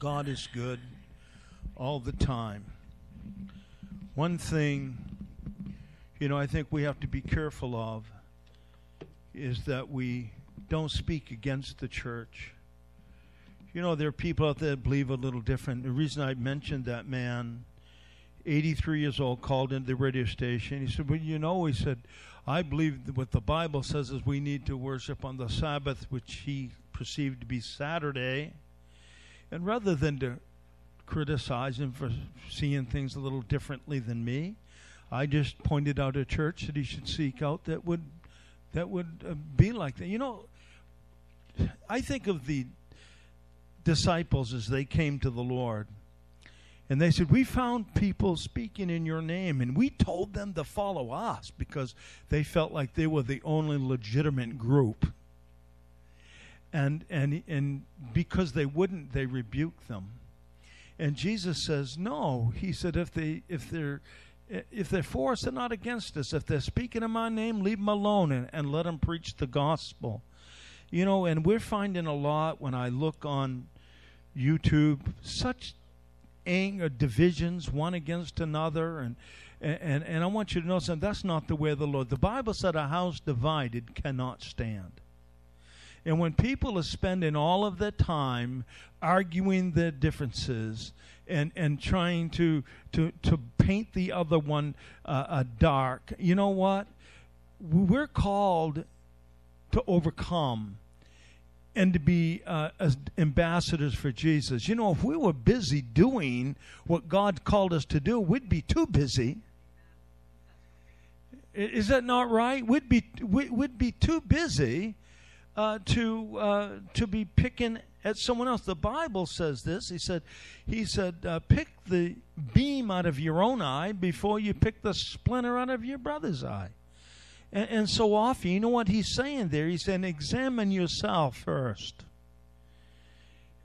God is good all the time. One thing, you know, I think we have to be careful of is that we don't speak against the church. You know, there are people out there that believe a little different. The reason I mentioned that man, 83 years old, called into the radio station. He said, Well, you know, he said, I believe what the Bible says is we need to worship on the Sabbath, which he perceived to be Saturday. And rather than to criticize him for seeing things a little differently than me, I just pointed out a church that he should seek out that would that would uh, be like that. You know, I think of the disciples as they came to the Lord. And they said, We found people speaking in your name, and we told them to follow us because they felt like they were the only legitimate group. And, and, and because they wouldn't, they rebuked them. And Jesus says, No. He said, If, they, if, they're, if they're for us, they're not against us. If they're speaking in my name, leave them alone and, and let them preach the gospel. You know, and we're finding a lot when I look on YouTube, such anger, divisions, one against another, and and and I want you to know something. That's not the way of the Lord. The Bible said, "A house divided cannot stand." And when people are spending all of their time arguing their differences and, and trying to, to, to paint the other one uh, uh, dark, you know what? We're called to overcome and to be uh, as ambassadors for Jesus. You know, if we were busy doing what God called us to do, we'd be too busy. Is that not right? We'd be we'd be too busy uh, to uh, to be picking at someone else. The Bible says this. He said, he said, uh, pick the beam out of your own eye before you pick the splinter out of your brother's eye. And, and so often, you know what he's saying there? He's saying, examine yourself first.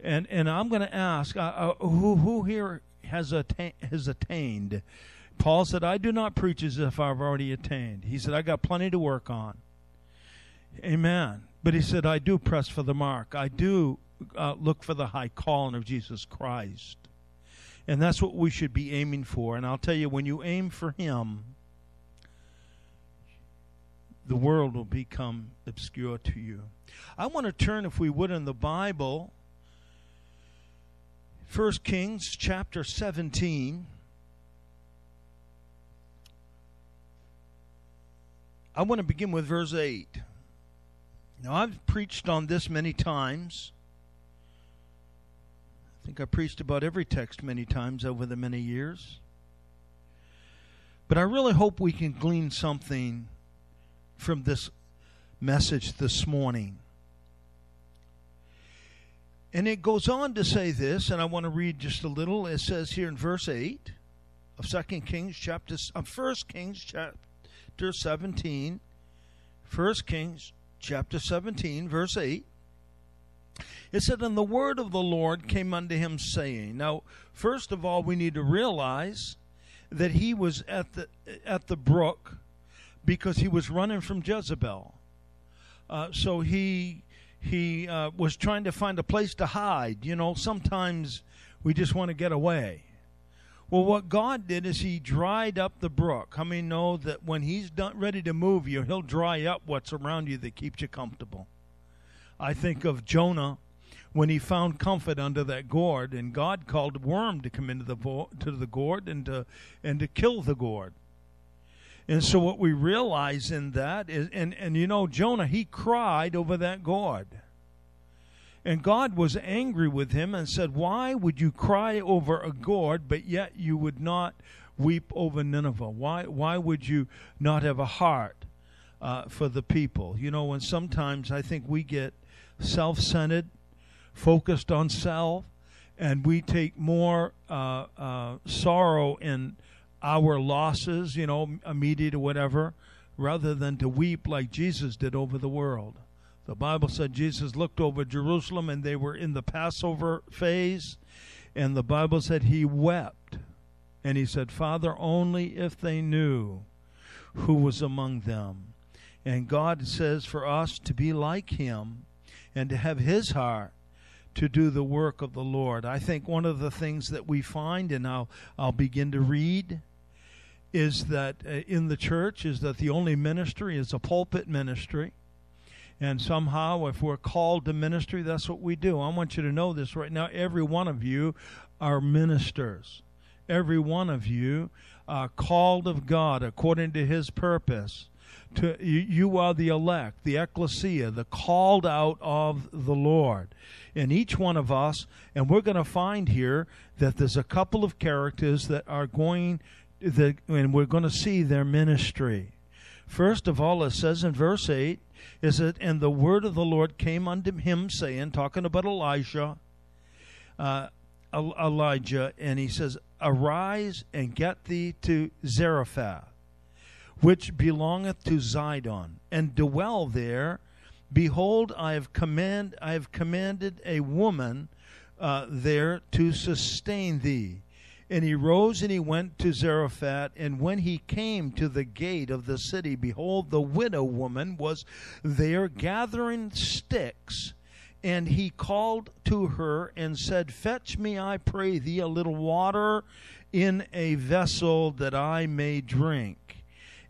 And and I'm going to ask, uh, uh, who who here has atta- has attained? Paul said, I do not preach as if I've already attained. He said, I got plenty to work on. Amen. But he said, I do press for the mark. I do uh, look for the high calling of Jesus Christ. And that's what we should be aiming for. And I'll tell you, when you aim for Him, the world will become obscure to you. I want to turn, if we would, in the Bible, 1 Kings chapter 17. I want to begin with verse 8. Now, I've preached on this many times. I think I preached about every text many times over the many years. But I really hope we can glean something from this message this morning. And it goes on to say this, and I want to read just a little. It says here in verse 8 of 2 Kings chapter of 1 Kings chapter 17, 1 Kings chapter 17, verse 8. It said, And the word of the Lord came unto him, saying, Now, first of all, we need to realize that he was at the at the brook because he was running from Jezebel. Uh, so he he uh, was trying to find a place to hide. You know, sometimes we just want to get away. Well, what God did is He dried up the brook. How many know that when He's done, ready to move you, He'll dry up what's around you that keeps you comfortable? I think of Jonah when he found comfort under that gourd, and God called a worm to come into the to the gourd and to and to kill the gourd. And so what we realize in that is, and, and you know, Jonah, he cried over that gourd. And God was angry with him and said, Why would you cry over a gourd, but yet you would not weep over Nineveh? Why, why would you not have a heart uh, for the people? You know, and sometimes I think we get self centered, focused on self, and we take more uh, uh, sorrow in our losses, you know, immediate or whatever, rather than to weep like Jesus did over the world. The Bible said Jesus looked over Jerusalem and they were in the Passover phase, and the Bible said he wept. And he said, Father, only if they knew who was among them. And God says for us to be like him and to have his heart to do the work of the Lord. I think one of the things that we find, and I'll, I'll begin to read, is that uh, in the church is that the only ministry is a pulpit ministry. And somehow, if we're called to ministry, that's what we do. I want you to know this right now. Every one of you are ministers. Every one of you are called of God according to His purpose. To you, are the elect, the ecclesia, the called out of the Lord. And each one of us, and we're going to find here that there's a couple of characters that are going, that, and we're going to see their ministry. First of all, it says in verse 8, is it, and the word of the Lord came unto him, saying, talking about Elijah, uh, Elijah, and he says, Arise and get thee to Zarephath, which belongeth to Zidon, and dwell there. Behold, I have command I have commanded a woman uh, there to sustain thee. And he rose and he went to Zarephath. And when he came to the gate of the city, behold, the widow woman was there gathering sticks. And he called to her and said, Fetch me, I pray thee, a little water in a vessel that I may drink.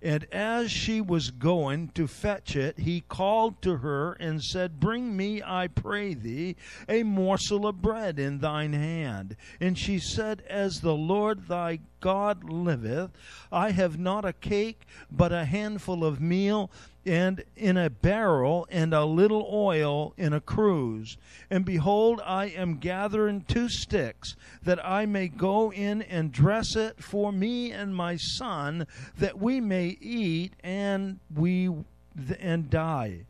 And as she was going to fetch it, he called to her and said, Bring me, I pray thee, a morsel of bread in thine hand. And she said, As the Lord thy God liveth, I have not a cake, but a handful of meal and in a barrel, and a little oil in a cruse. And behold, I am gathering two sticks, that I may go in and dress it for me and my son, that we may eat and we and die.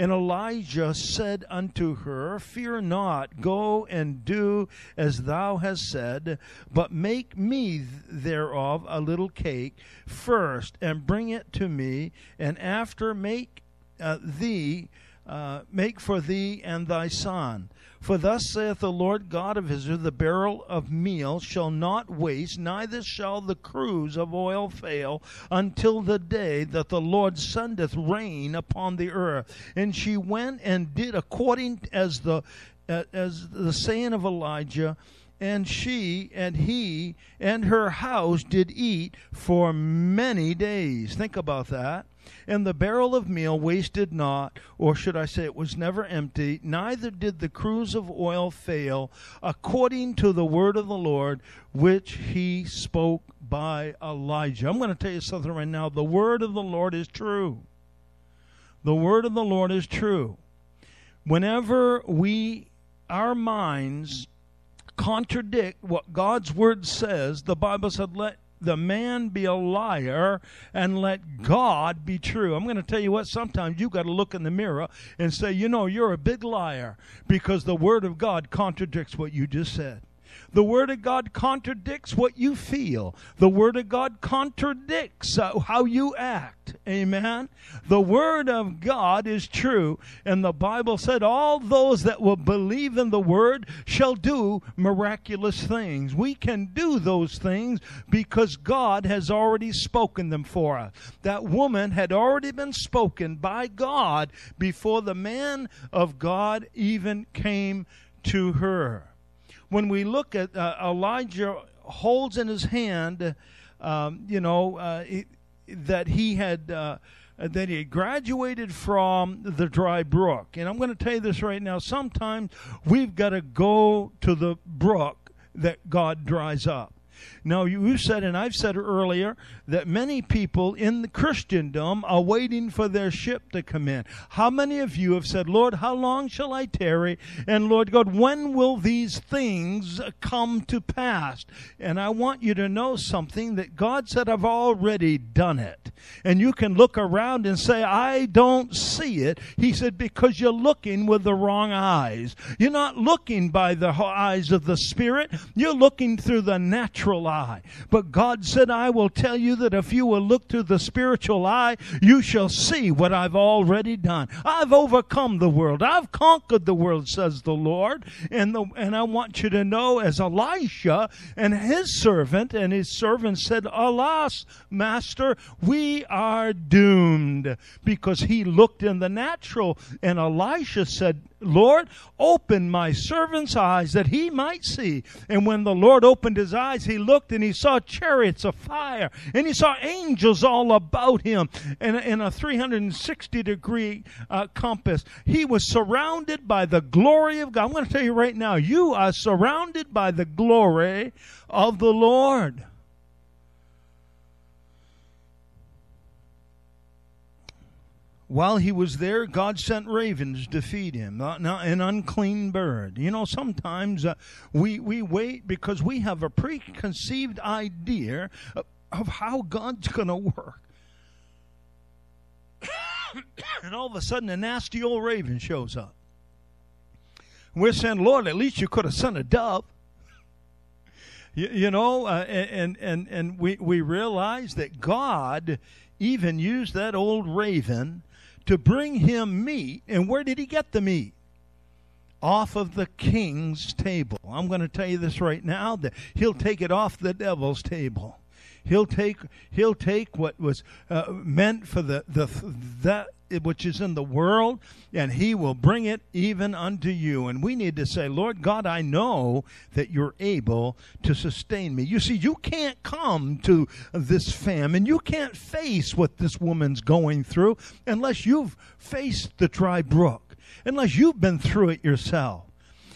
And Elijah said unto her, Fear not, go and do as thou hast said, but make me thereof a little cake first, and bring it to me, and after make uh, thee uh, make for thee and thy son. For thus saith the Lord God of Israel The barrel of meal shall not waste, neither shall the cruse of oil fail, until the day that the Lord sendeth rain upon the earth. And she went and did according as the as the saying of Elijah and she and he and her house did eat for many days. Think about that. And the barrel of meal wasted not, or should I say it was never empty, neither did the cruse of oil fail, according to the word of the Lord, which he spoke by Elijah. I'm going to tell you something right now. The word of the Lord is true. The word of the Lord is true. Whenever we, our minds, contradict what God's word says, the Bible said, let the man be a liar and let God be true. I'm going to tell you what, sometimes you've got to look in the mirror and say, you know, you're a big liar because the Word of God contradicts what you just said. The Word of God contradicts what you feel. The Word of God contradicts uh, how you act. Amen. The Word of God is true. And the Bible said, All those that will believe in the Word shall do miraculous things. We can do those things because God has already spoken them for us. That woman had already been spoken by God before the man of God even came to her when we look at uh, Elijah holds in his hand, um, you know, uh, that he had. Uh, that he graduated from the dry brook. And I'm going to tell you this right now. Sometimes we've got to go to the brook that God dries up. Now, you said, and I've said earlier, that many people in the Christendom are waiting for their ship to come in. How many of you have said, Lord, how long shall I tarry? And Lord God, when will these things come to pass? And I want you to know something that God said, I've already done it. And you can look around and say, I don't see it. He said, because you're looking with the wrong eyes. You're not looking by the eyes of the Spirit, you're looking through the natural eye. But God said, I will tell you that if you will look through the spiritual eye, you shall see what I've already done. I've overcome the world. I've conquered the world, says the Lord. And, the, and I want you to know, as Elisha and his servant, and his servant said, Alas, Master, we are doomed. Because he looked in the natural, and Elisha said, Lord, open my servant's eyes that he might see. And when the Lord opened his eyes, he looked and he saw chariots of fire, and he saw angels all about him in, in a 360 degree uh, compass. He was surrounded by the glory of God. I'm going to tell you right now, you are surrounded by the glory of the Lord. While he was there, God sent ravens to feed him, an unclean bird. You know, sometimes uh, we, we wait because we have a preconceived idea of, of how God's going to work. and all of a sudden, a nasty old raven shows up. We're saying, Lord, at least you could have sent a dove. You, know, uh, and, and, and we, we realize that God even used that old raven to bring him meat. And where did he get the meat? Off of the king's table. I'm going to tell you this right now that he'll take it off the devil's table. He'll take he'll take what was uh, meant for the the that which is in the world, and He will bring it even unto you. And we need to say, Lord God, I know that you're able to sustain me. You see, you can't come to this famine, you can't face what this woman's going through unless you've faced the dry brook, unless you've been through it yourself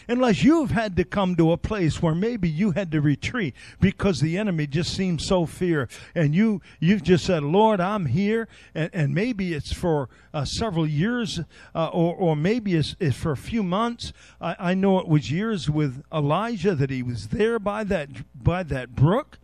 unless you've had to come to a place where maybe you had to retreat because the enemy just seems so fear and you you've just said lord i'm here. And, and maybe it's for uh, several years uh, or, or maybe it's, it's, for a few months. I, I know it was years with elijah that he was there by that by that brook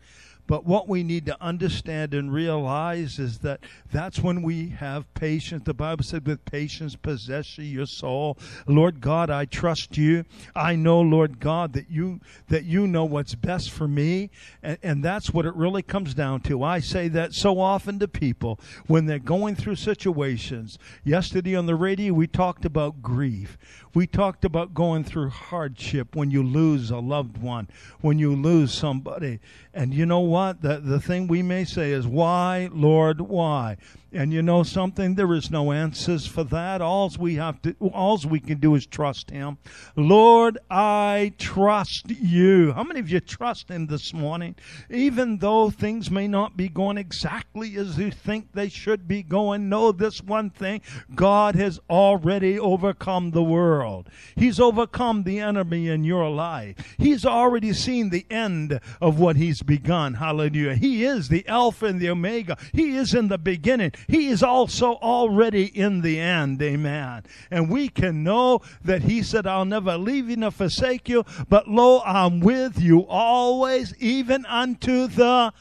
but what we need to understand and realize is that that's when we have patience. The Bible said, with patience possess ye your soul. Lord God, I trust you. I know, Lord God, that you that you know what's best for me. And, and that's what it really comes down to. I say that so often to people when they're going through situations. Yesterday on the radio, we talked about grief. We talked about going through hardship when you lose a loved one, when you lose somebody. And you know what? The, the thing we may say is, Why, Lord, why? And you know something? There is no answers for that. All we have to, all we can do is trust Him. Lord, I trust you. How many of you trust Him this morning? Even though things may not be going exactly as you think they should be going, know this one thing: God has already overcome the world. He's overcome the enemy in your life. He's already seen the end of what He's begun. Hallelujah. He is the Alpha and the Omega. He is in the beginning. He is also already in the end. Amen. And we can know that He said, I'll never leave you nor forsake you, but lo, I'm with you always, even unto the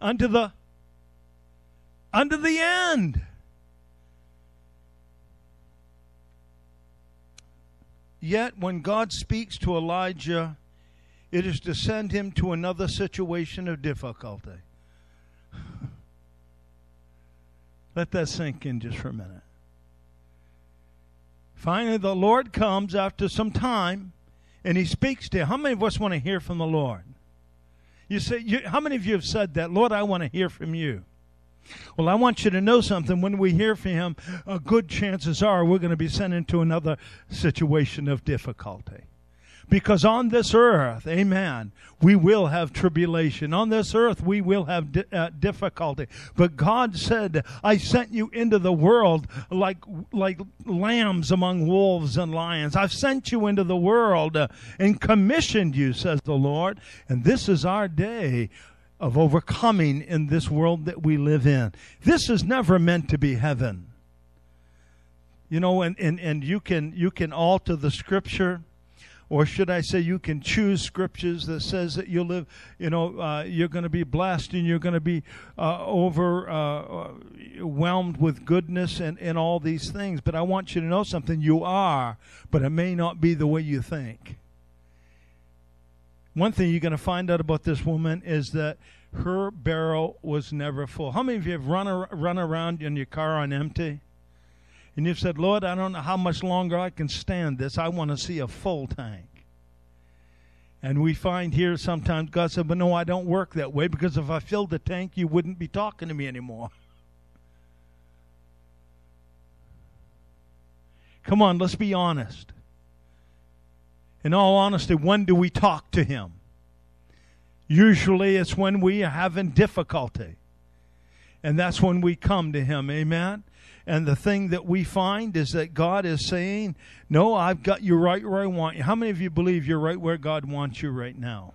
unto the unto the end. Yet when God speaks to Elijah, it is to send him to another situation of difficulty. Let that sink in just for a minute. Finally, the Lord comes after some time and he speaks to you. How many of us want to hear from the Lord? You say, you, how many of you have said that? Lord, I want to hear from you. Well, I want you to know something. When we hear from him, good chances are we're going to be sent into another situation of difficulty. Because on this earth, amen, we will have tribulation. On this earth, we will have di- uh, difficulty. But God said, I sent you into the world like, like lambs among wolves and lions. I've sent you into the world uh, and commissioned you, says the Lord. And this is our day of overcoming in this world that we live in. This is never meant to be heaven. You know, and, and, and you can you can alter the scripture or should I say, you can choose scriptures that says that you live, you know, uh, you're going to be blessed and you're going to be uh, overwhelmed uh, with goodness and, and all these things. But I want you to know something. You are, but it may not be the way you think. One thing you're going to find out about this woman is that her barrel was never full. How many of you have run, run around in your car on empty? And you've said, Lord, I don't know how much longer I can stand this. I want to see a full tank. And we find here sometimes God said, But no, I don't work that way because if I filled the tank, you wouldn't be talking to me anymore. Come on, let's be honest. In all honesty, when do we talk to Him? Usually it's when we are having difficulty. And that's when we come to Him. Amen? And the thing that we find is that God is saying, No, I've got you right where I want you. How many of you believe you're right where God wants you right now?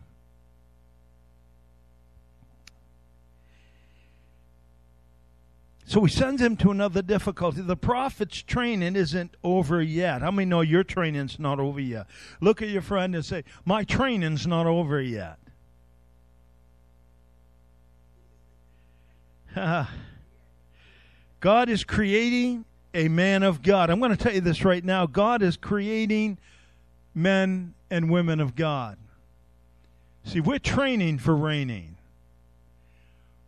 So he sends him to another difficulty. The prophet's training isn't over yet. How many know your training's not over yet? Look at your friend and say, My training's not over yet. God is creating a man of God. I'm going to tell you this right now. God is creating men and women of God. See, we're training for reigning.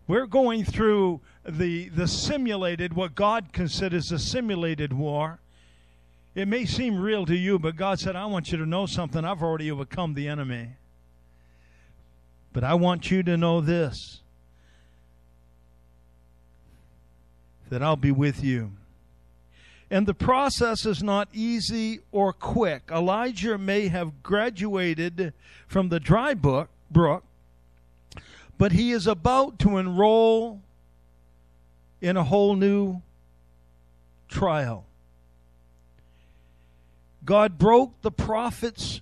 We're going through the, the simulated, what God considers a simulated war. It may seem real to you, but God said, I want you to know something. I've already overcome the enemy. But I want you to know this that I'll be with you. And the process is not easy or quick. Elijah may have graduated from the dry book, brook, but he is about to enroll in a whole new trial. God broke the prophet's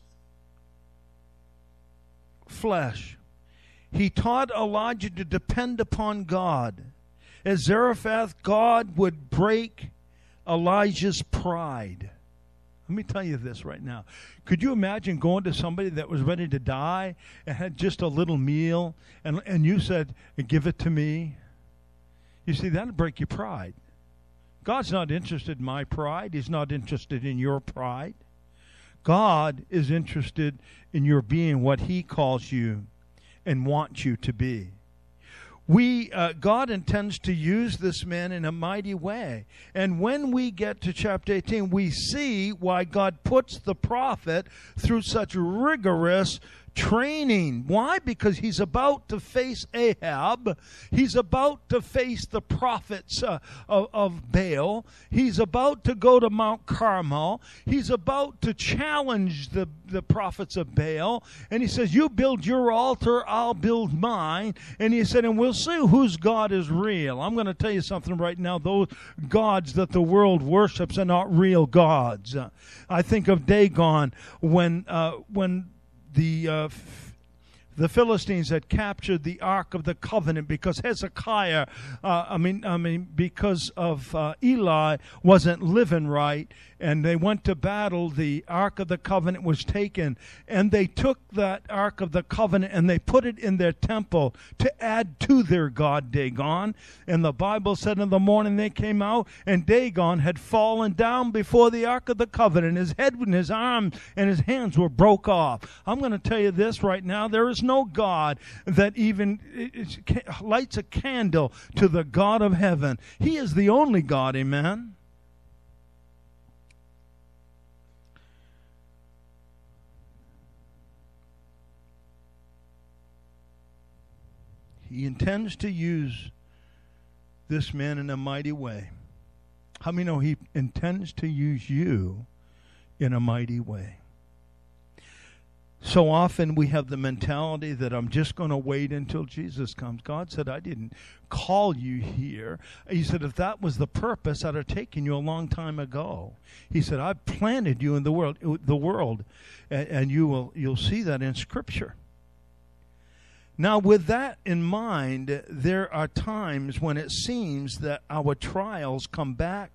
flesh. He taught Elijah to depend upon God. As Zarephath, God would break Elijah's pride. Let me tell you this right now. Could you imagine going to somebody that was ready to die and had just a little meal and, and you said, Give it to me? You see, that'll break your pride. God's not interested in my pride, He's not interested in your pride. God is interested in your being what He calls you and wants you to be. We, uh, God intends to use this man in a mighty way. And when we get to chapter 18, we see why God puts the prophet through such rigorous training. Why? Because he's about to face Ahab. He's about to face the prophets uh, of, of Baal. He's about to go to Mount Carmel. He's about to challenge the, the prophets of Baal. And he says, You build your altar, I'll build mine. And he said, And we'll see whose God is real. I'm going to tell you something right now. Those gods that the world worships are not real gods. I think of Dagon when, uh, when the uh, the Philistines had captured the Ark of the Covenant because Hezekiah, uh, I mean, I mean, because of uh, Eli wasn't living right, and they went to battle. The Ark of the Covenant was taken, and they took that Ark of the Covenant and they put it in their temple to add to their god Dagon. And the Bible said in the morning they came out, and Dagon had fallen down before the Ark of the Covenant. His head and his arms and his hands were broke off. I'm going to tell you this right now: there is no God that even lights a candle to the God of heaven. He is the only God. Amen. He intends to use this man in a mighty way. How many know he intends to use you in a mighty way? So often we have the mentality that I'm just going to wait until Jesus comes. God said, I didn't call you here. He said, if that was the purpose, I'd have taken you a long time ago. He said, I've planted you in the world, the world, and, and you will you'll see that in Scripture. Now, with that in mind, there are times when it seems that our trials come back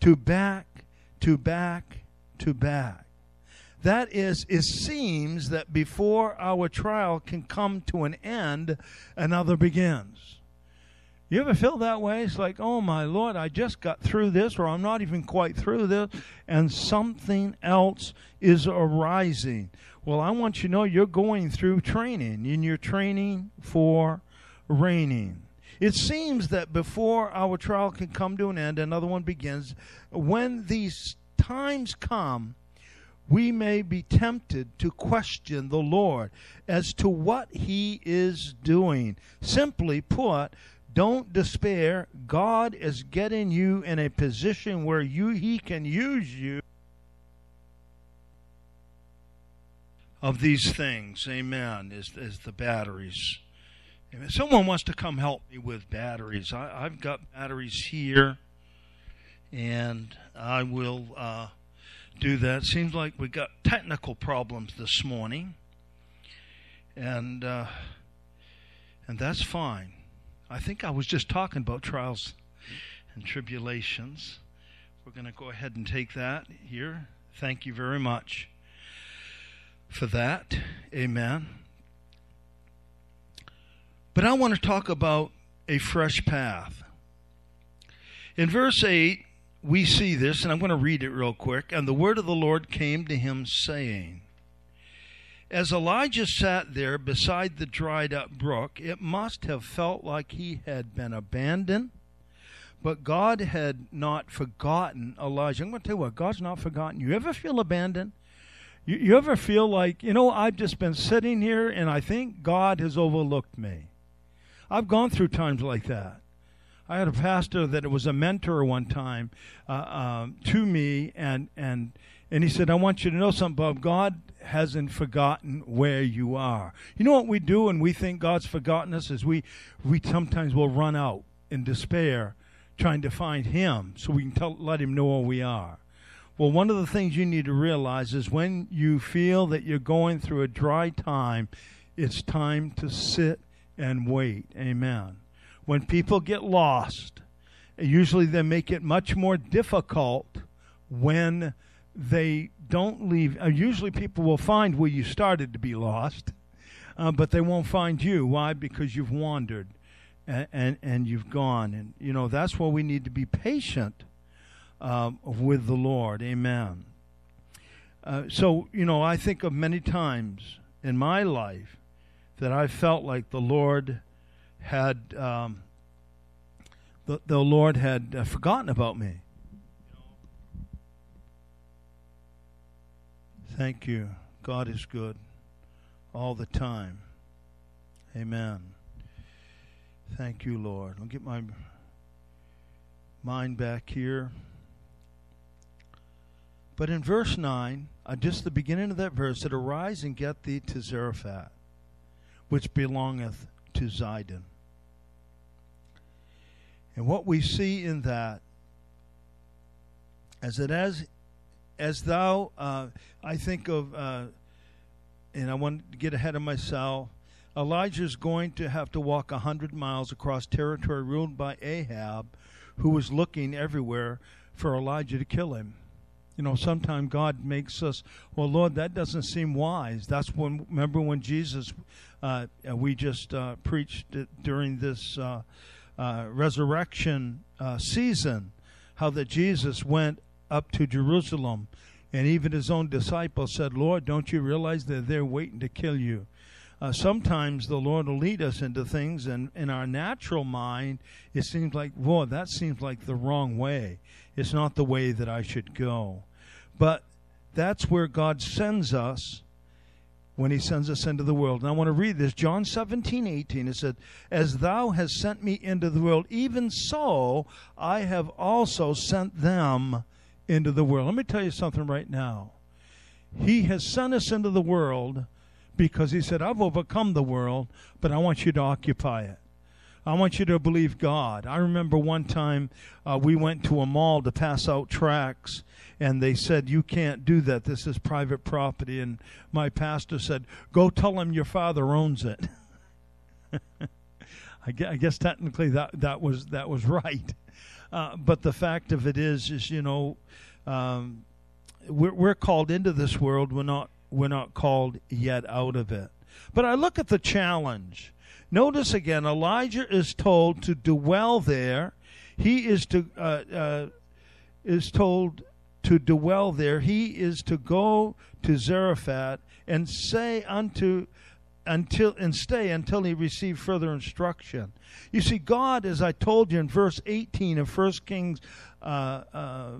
to back to back to back. That is, it seems that before our trial can come to an end, another begins. You ever feel that way? It's like, oh my Lord, I just got through this, or I'm not even quite through this, and something else is arising. Well, I want you to know you're going through training, and you're training for reigning. It seems that before our trial can come to an end, another one begins. When these times come, we may be tempted to question the Lord as to what He is doing. Simply put, don't despair. God is getting you in a position where you He can use you of these things. Amen. Is is the batteries. If someone wants to come help me with batteries, I, have got batteries here, and I will. Uh, do that. Seems like we got technical problems this morning, and uh, and that's fine. I think I was just talking about trials and tribulations. We're going to go ahead and take that here. Thank you very much for that. Amen. But I want to talk about a fresh path. In verse 8, we see this, and I'm going to read it real quick. And the word of the Lord came to him, saying, As Elijah sat there beside the dried up brook, it must have felt like he had been abandoned but God had not forgotten Elijah. I'm going to tell you what, God's not forgotten you. Ever feel abandoned? You, you ever feel like, you know, I've just been sitting here and I think God has overlooked me? I've gone through times like that. I had a pastor that was a mentor one time uh, um, to me, and, and, and he said, I want you to know something, Bob. God hasn't forgotten where you are. You know what we do when we think God's forgotten us is we, we sometimes will run out in despair trying to find Him so we can tell, let Him know where we are. Well, one of the things you need to realize is when you feel that you're going through a dry time, it's time to sit and wait. Amen. When people get lost, usually they make it much more difficult when they don't leave. Uh, usually people will find where you started to be lost, uh, but they won't find you. Why? Because you've wandered and, and, and you've gone. And, you know, that's why we need to be patient um, with the Lord. Amen. Uh, so, you know, I think of many times in my life that I felt like the Lord had um, the, the Lord had uh, forgotten about me. Thank you. God is good all the time. Amen. Thank you, Lord. I'll get my mind back here. But in verse 9, uh, just the beginning of that verse, it arise and get thee to Zarephath, which belongeth to Zidon. And what we see in that is that, as as thou, uh, I think of, uh, and I want to get ahead of myself. Elijah is going to have to walk a hundred miles across territory ruled by Ahab, who was looking everywhere for Elijah to kill him. You know, sometimes God makes us, well, Lord, that doesn't seem wise. That's when, remember when Jesus, uh, we just uh, preached during this uh, uh resurrection uh, season, how that Jesus went up to Jerusalem, and even his own disciples said, Lord, don't you realize that they're waiting to kill you? uh, sometimes the Lord will lead us into things, and in our natural mind, it seems like, whoa, that seems like the wrong way. It's not the way that I should go. But that's where God sends us when he sends us into the world. And I want to read this. John 17, 18. It said, As thou hast sent me into the world, even so I have also sent them into the world. Let me tell you something right now. He has sent us into the world because he said, I've overcome the world, but I want you to occupy it. I want you to believe God. I remember one time uh, we went to a mall to pass out tracts, and they said, You can't do that. This is private property. And my pastor said, Go tell him your father owns it. I guess technically that, that was that was right, uh, but the fact of it is, is you know, um, we're, we're called into this world. We're not we're not called yet out of it. But I look at the challenge. Notice again, Elijah is told to dwell there. He is to uh, uh, is told to dwell there. He is to go to Zarephath and say unto until and stay until he receive further instruction. You see, God, as I told you in verse 18 of First Kings, uh, uh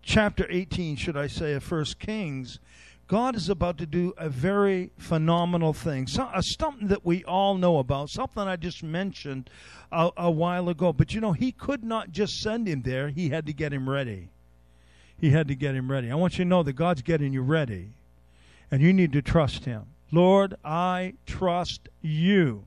chapter 18, should I say, of First Kings, God is about to do a very phenomenal thing, so, uh, something that we all know about, something I just mentioned a, a while ago. But you know, He could not just send him there, He had to get him ready. He had to get him ready. I want you to know that God's getting you ready. And you need to trust Him. Lord, I trust you.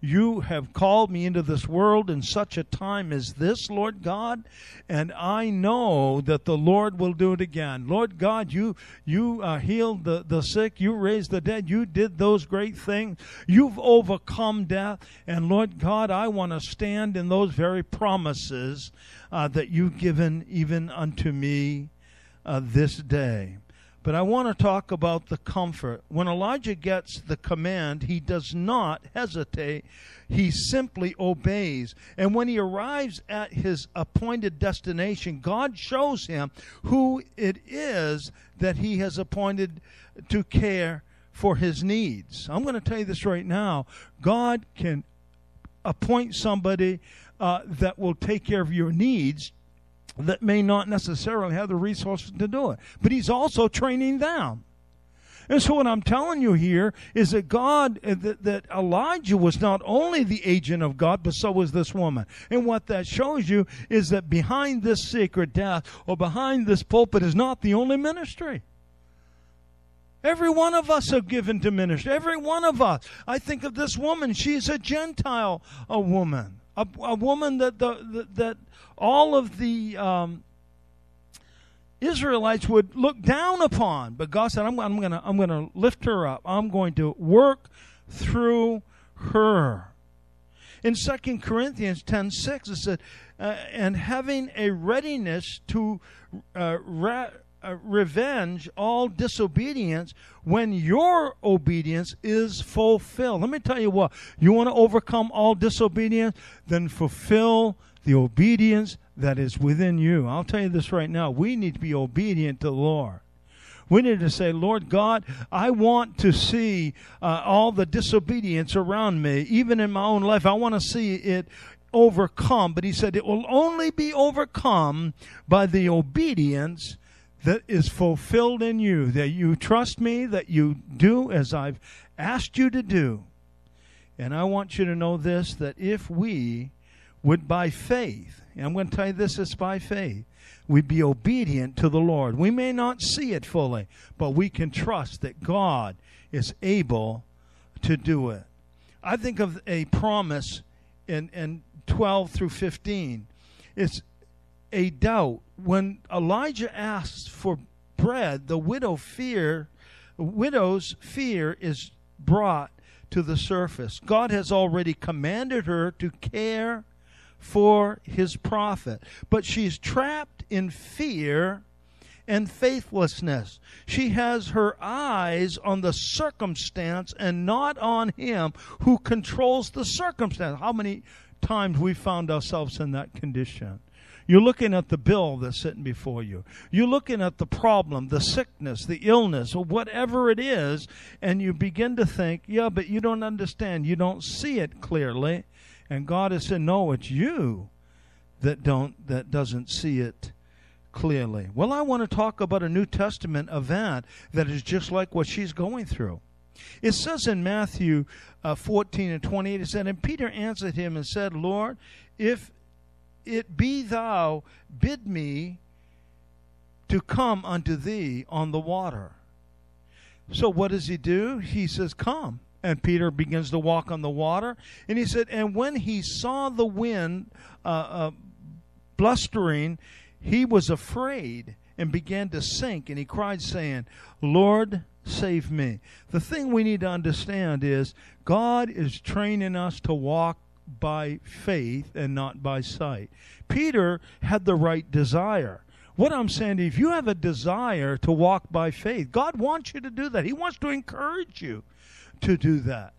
You have called me into this world in such a time as this, Lord God, and I know that the Lord will do it again. Lord God, you you uh, healed the, the sick, you raised the dead, you did those great things. You've overcome death, and Lord God, I want to stand in those very promises uh, that you've given even unto me uh, this day. But I want to talk about the comfort. When Elijah gets the command, he does not hesitate. He simply obeys. And when he arrives at his appointed destination, God shows him who it is that he has appointed to care for his needs. I'm going to tell you this right now God can appoint somebody uh, that will take care of your needs that may not necessarily have the resources to do it. But he's also training them. And so, what I'm telling you here is that God, uh, that, that, Elijah was not only the agent of God, but so was this woman. And what that shows you is that behind this secret death or behind this pulpit is not the only ministry. Every one of us are given to ministry. Every one of us. I think of this woman. She's a Gentile, a woman a, a woman that the, the, that all of the um, Israelites would look down upon. But God said, I'm, I'm going to I'm going to lift her up. I'm going to work through her. In 2 Corinthians 10 6, it said, uh, and having a readiness to uh, uh, revenge all disobedience when your obedience is fulfilled. Let me tell you what, you want to overcome all disobedience? Then fulfill the obedience that is within you. I'll tell you this right now. We need to be obedient to the Lord. We need to say, Lord God, I want to see uh, all the disobedience around me, even in my own life. I want to see it overcome. But he said it will only be overcome by the obedience that is fulfilled in you, that you trust me, that you do as I've asked you to do. And I want you to know this that if we would by faith, and I'm going to tell you this is by faith, we'd be obedient to the Lord. We may not see it fully, but we can trust that God is able to do it. I think of a promise in, in 12 through 15. It's a doubt. When Elijah asks for bread, the widow fear, widow's fear is brought to the surface. God has already commanded her to care for his prophet, but she's trapped in fear and faithlessness. She has her eyes on the circumstance and not on him who controls the circumstance. How many times we found ourselves in that condition? You're looking at the bill that's sitting before you. You're looking at the problem, the sickness, the illness, or whatever it is, and you begin to think, yeah, but you don't understand. You don't see it clearly. And God has said, no, it's you that don't that doesn't see it clearly. Well, I want to talk about a New Testament event that is just like what she's going through. It says in Matthew uh, 14 and 28, it said, And Peter answered him and said, Lord, if it be thou bid me to come unto thee on the water. So what does he do? He says, Come. And Peter begins to walk on the water. And he said, And when he saw the wind uh, uh, blustering, he was afraid and began to sink. And he cried, saying, Lord, save me. The thing we need to understand is God is training us to walk by faith and not by sight. Peter had the right desire. What I'm saying, if you have a desire to walk by faith, God wants you to do that. He wants to encourage you to do that.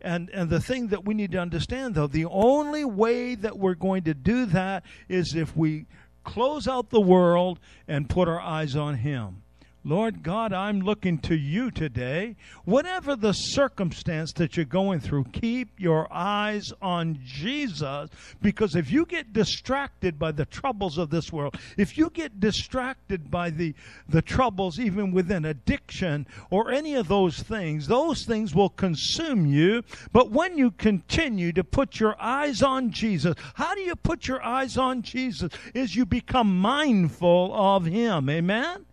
And and the thing that we need to understand though, the only way that we're going to do that is if we close out the world and put our eyes on him. Lord God, I'm looking to you today. Whatever the circumstance that you're going through, keep your eyes on Jesus because if you get distracted by the troubles of this world, if you get distracted by the, the troubles even within addiction or any of those things, those things will consume you. But when you continue to put your eyes on Jesus, how do you put your eyes on Jesus? Is you become mindful of Him. Amen?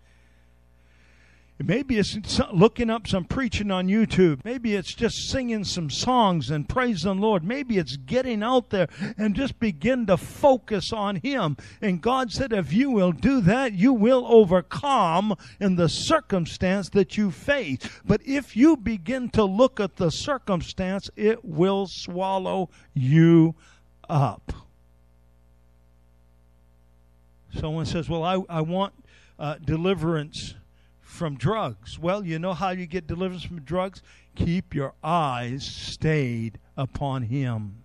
Maybe it's looking up some preaching on YouTube. Maybe it's just singing some songs and praising the Lord. Maybe it's getting out there and just begin to focus on Him. And God said, if you will do that, you will overcome in the circumstance that you face. But if you begin to look at the circumstance, it will swallow you up. Someone says, Well, I, I want uh, deliverance from drugs. Well, you know how you get deliverance from drugs? Keep your eyes stayed upon Him.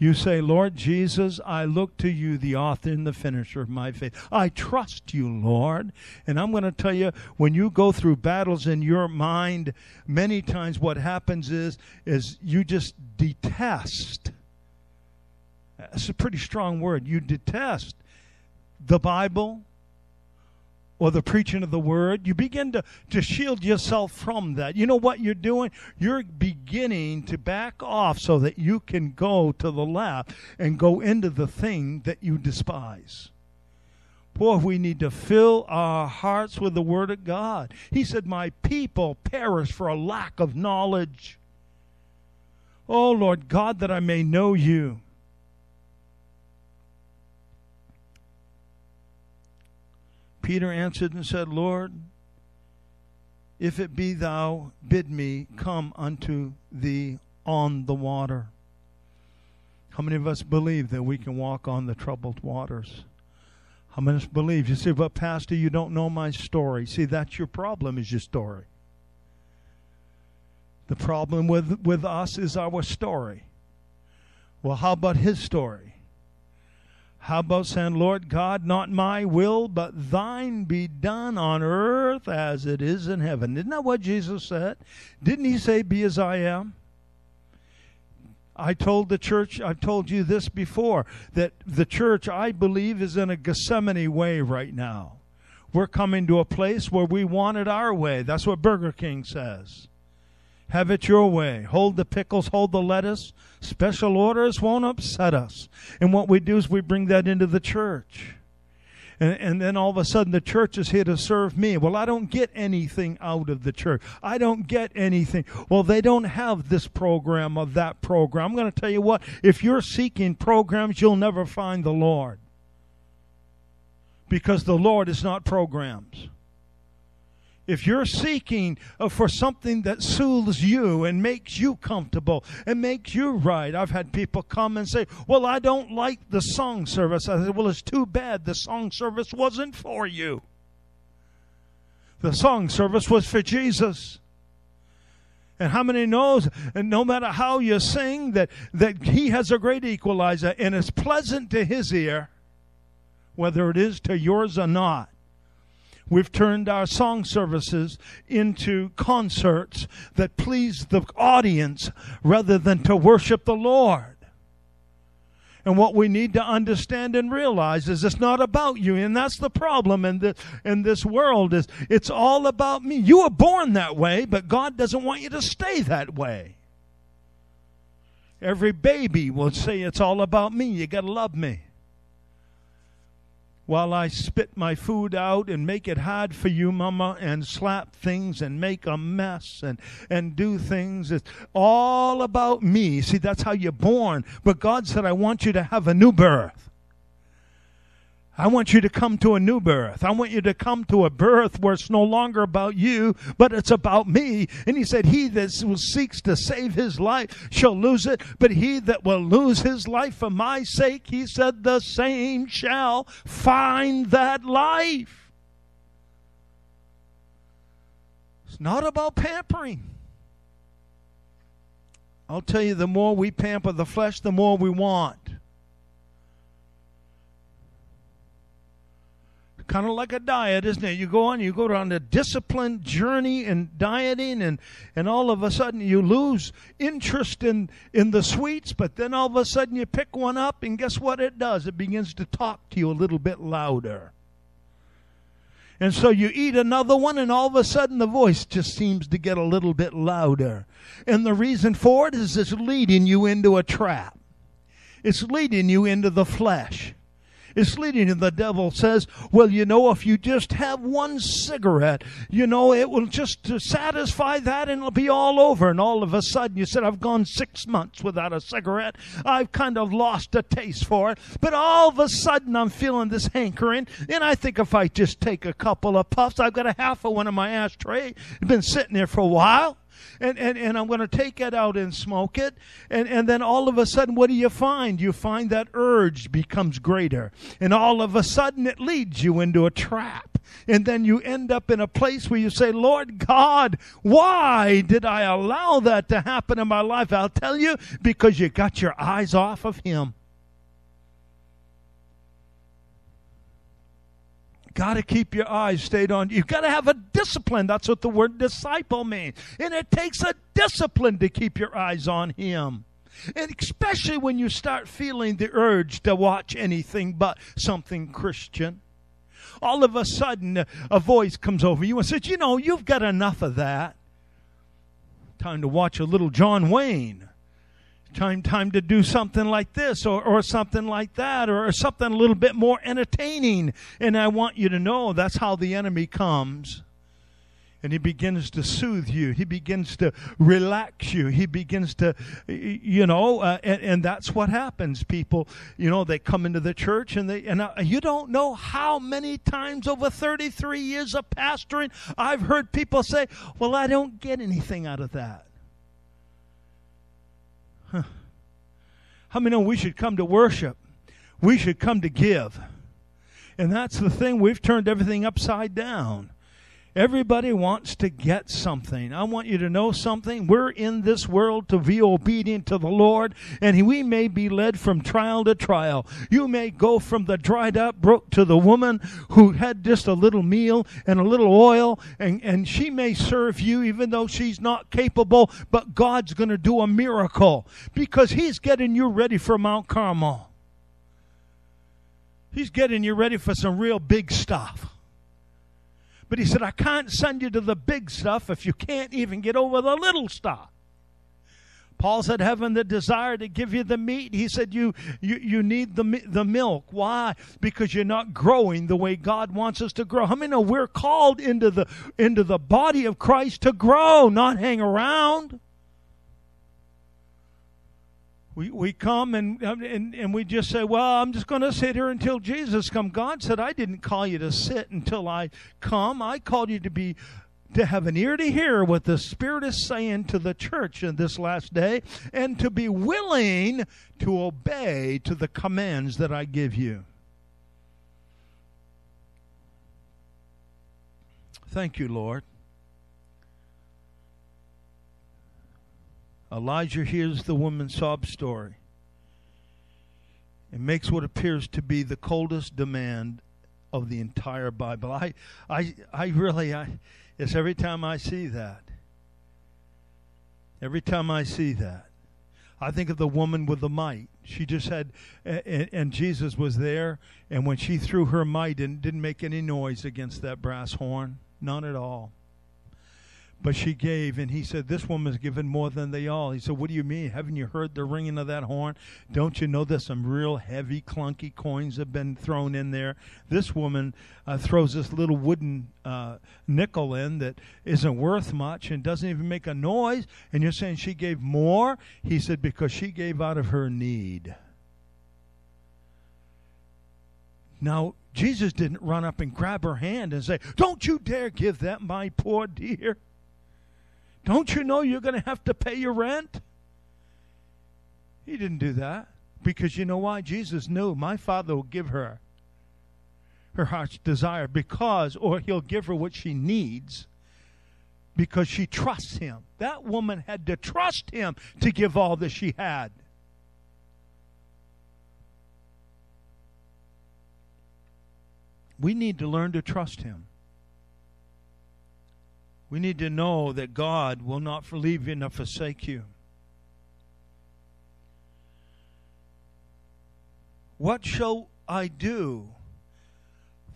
You say, Lord Jesus, I look to you, the author and the finisher of my faith. I trust you, Lord. And I'm going to tell you, when you go through battles in your mind, many times what happens is, is you just detest. That's a pretty strong word. You detest the Bible, or the preaching of the word, you begin to, to shield yourself from that. You know what you're doing? You're beginning to back off so that you can go to the left and go into the thing that you despise. Boy, we need to fill our hearts with the Word of God. He said, My people perish for a lack of knowledge. Oh, Lord God, that I may know you. Peter answered and said, Lord, if it be thou, bid me come unto thee on the water. How many of us believe that we can walk on the troubled waters? How many of us believe? You say, but Pastor, you don't know my story. See, that's your problem, is your story. The problem with, with us is our story. Well, how about his story? How about saying, Lord God, not my will, but thine be done on earth as it is in heaven? Isn't that what Jesus said? Didn't he say, Be as I am? I told the church, I've told you this before, that the church, I believe, is in a Gethsemane way right now. We're coming to a place where we want it our way. That's what Burger King says. Have it your way. Hold the pickles, hold the lettuce. Special orders won't upset us. And what we do is we bring that into the church. And, and, then all of a sudden the church is here to serve me. Well, I don't get anything out of the church. I don't get anything. Well, they don't have this program or that program. I'm going to tell you what, if you're seeking programs, you'll never find the Lord. Because the Lord is not programs if you're seeking uh, for something that soothes you and makes you comfortable and makes you right, I've had people come and say, Well, I don't like the song service. I said, Well, it's too bad the song service wasn't for you. The song service was for Jesus. And how many knows, and no matter how you sing, that, that he has a great equalizer and it's pleasant to his ear, whether it is to yours or not. We've turned our song services into concerts that please the audience rather than to worship the Lord. And what we need to understand and realize is it's not about you. And that's the problem in, the, in this world is it's all about me. You were born that way, but God doesn't want you to stay that way. Every baby will say it's all about me. You got to love me while I spit my food out and make it hard for you, Mama, and slap things and make a mess and, and do things. It's all about me. See, that's how you're born. But God said, I want you to have a new birth. I want you to come to a new birth. I want you to come to a birth where it's no longer about you, but it's about me. And he said, He that seeks to save his life shall lose it, but he that will lose his life for my sake, he said, the same shall find that life. It's not about pampering. I'll tell you, the more we pamper the flesh, the more we want. Kind of like a diet, isn't it? You go on, you go on a disciplined journey in dieting, and and all of a sudden you lose interest in in the sweets, but then all of a sudden you pick one up, and guess what it does? It begins to talk to you a little bit louder. And so you eat another one, and all of a sudden the voice just seems to get a little bit louder. And the reason for it is it's leading you into a trap. It's leading you into the flesh. It's leading, and the devil says, Well, you know, if you just have one cigarette, you know, it will just satisfy that and it'll be all over. And all of a sudden, you said, I've gone six months without a cigarette. I've kind of lost a taste for it. But all of a sudden, I'm feeling this hankering. And I think if I just take a couple of puffs, I've got a half of one in my ashtray. It's been sitting there for a while and, and, and I'm going to take it out and smoke it. And, and then all of a sudden, what do you find? You find that urge becomes greater. And all of a sudden, it leads you into a trap. And then you end up in a place where you say, Lord God, why did I allow that to happen in my life? I'll tell you, because you got your eyes off of Him. Got to keep your eyes stayed on. You've got to have a discipline. That's what the word disciple means. And it takes a discipline to keep your eyes on Him. And especially when you start feeling the urge to watch anything but something Christian. All of a sudden, a voice comes over you and says, You know, you've got enough of that. Time to watch a little John Wayne time time to do something like this or, or something like that or something a little bit more entertaining. And i want you to know that's how the enemy comes. And he begins to soothe you. He begins to relax you. He begins to you know uh, and, and, that's what happens people. You know they come into the church and they and you don't know how many times over 33 years of pastoring i've heard people say well i don't get anything out of that How many know we should come to worship? We should come to give. And that's the thing, we've turned everything upside down. Everybody wants to get something. I want you to know something. We're in this world to be obedient to the Lord, and we may be led from trial to trial. You may go from the dried up brook to the woman who had just a little meal and a little oil, and, and she may serve you even though she's not capable, but God's going to do a miracle because He's getting you ready for Mount Carmel. He's getting you ready for some real big stuff. But he said, I can't send you to the big stuff if you can't even get over the little stuff. Paul said, having the desire to give you the meat, he said, you, you, you need the, the milk. Why? Because you're not growing the way God wants us to grow. How many know we're called into the, into the body of Christ to grow, not hang around? We, we come and, um, and, and we just say, well, I'm just going to sit here until Jesus come. God said, I didn't call you to sit until I come. I called you to be to have an ear to hear what the Spirit is saying to the church in this last day and to be willing to obey to the commands that I give you. Thank you, Lord. Elijah hears the woman's sob story and makes what appears to be the coldest demand of the entire Bible. I, I, I really, I, it's every time I see that. Every time I see that, I think of the woman with the mite. She just had, and, and Jesus was there, and when she threw her mite and didn't make any noise against that brass horn, none at all. But she gave, and he said, This woman's given more than they all. He said, What do you mean? Haven't you heard the ringing of that horn? Don't you know that some real heavy, clunky coins have been thrown in there? This woman uh, throws this little wooden uh, nickel in that isn't worth much and doesn't even make a noise. And you're saying she gave more? He said, Because she gave out of her need. Now, Jesus didn't run up and grab her hand and say, Don't you dare give that, my poor dear. Don't you know you're going to have to pay your rent? He didn't do that. Because you know why? Jesus knew my Father will give her her heart's desire because, or he'll give her what she needs because she trusts him. That woman had to trust him to give all that she had. We need to learn to trust him. We need to know that God will not leave you nor forsake you. What shall I do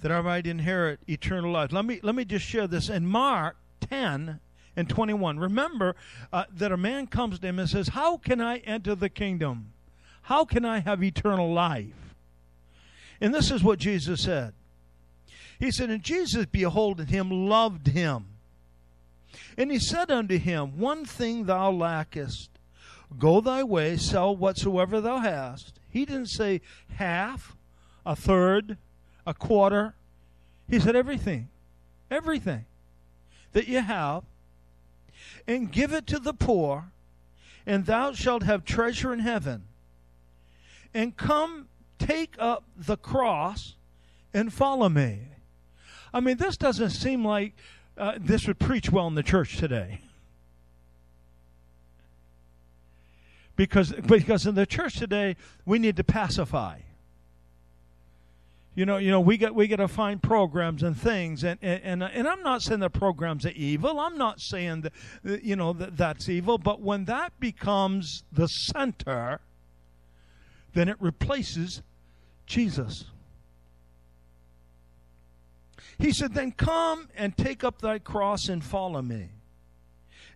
that I might inherit eternal life? Let me let me just share this in Mark 10 and 21. Remember uh, that a man comes to him and says, "How can I enter the kingdom? How can I have eternal life?" And this is what Jesus said. He said, And Jesus, beholding him, loved him. And he said unto him, One thing thou lackest. Go thy way, sell whatsoever thou hast. He didn't say half, a third, a quarter. He said everything. Everything that you have, and give it to the poor, and thou shalt have treasure in heaven. And come take up the cross and follow me. I mean, this doesn't seem like uh, this would preach well in the church today. Because, because in the church today, we need to pacify. You know, you know, we get we got to find programs and things, and, and and I'm not saying the programs are evil. I'm not saying that you know that that's evil. But when that becomes the center, then it replaces Jesus. He said, Then come and take up thy cross and follow me.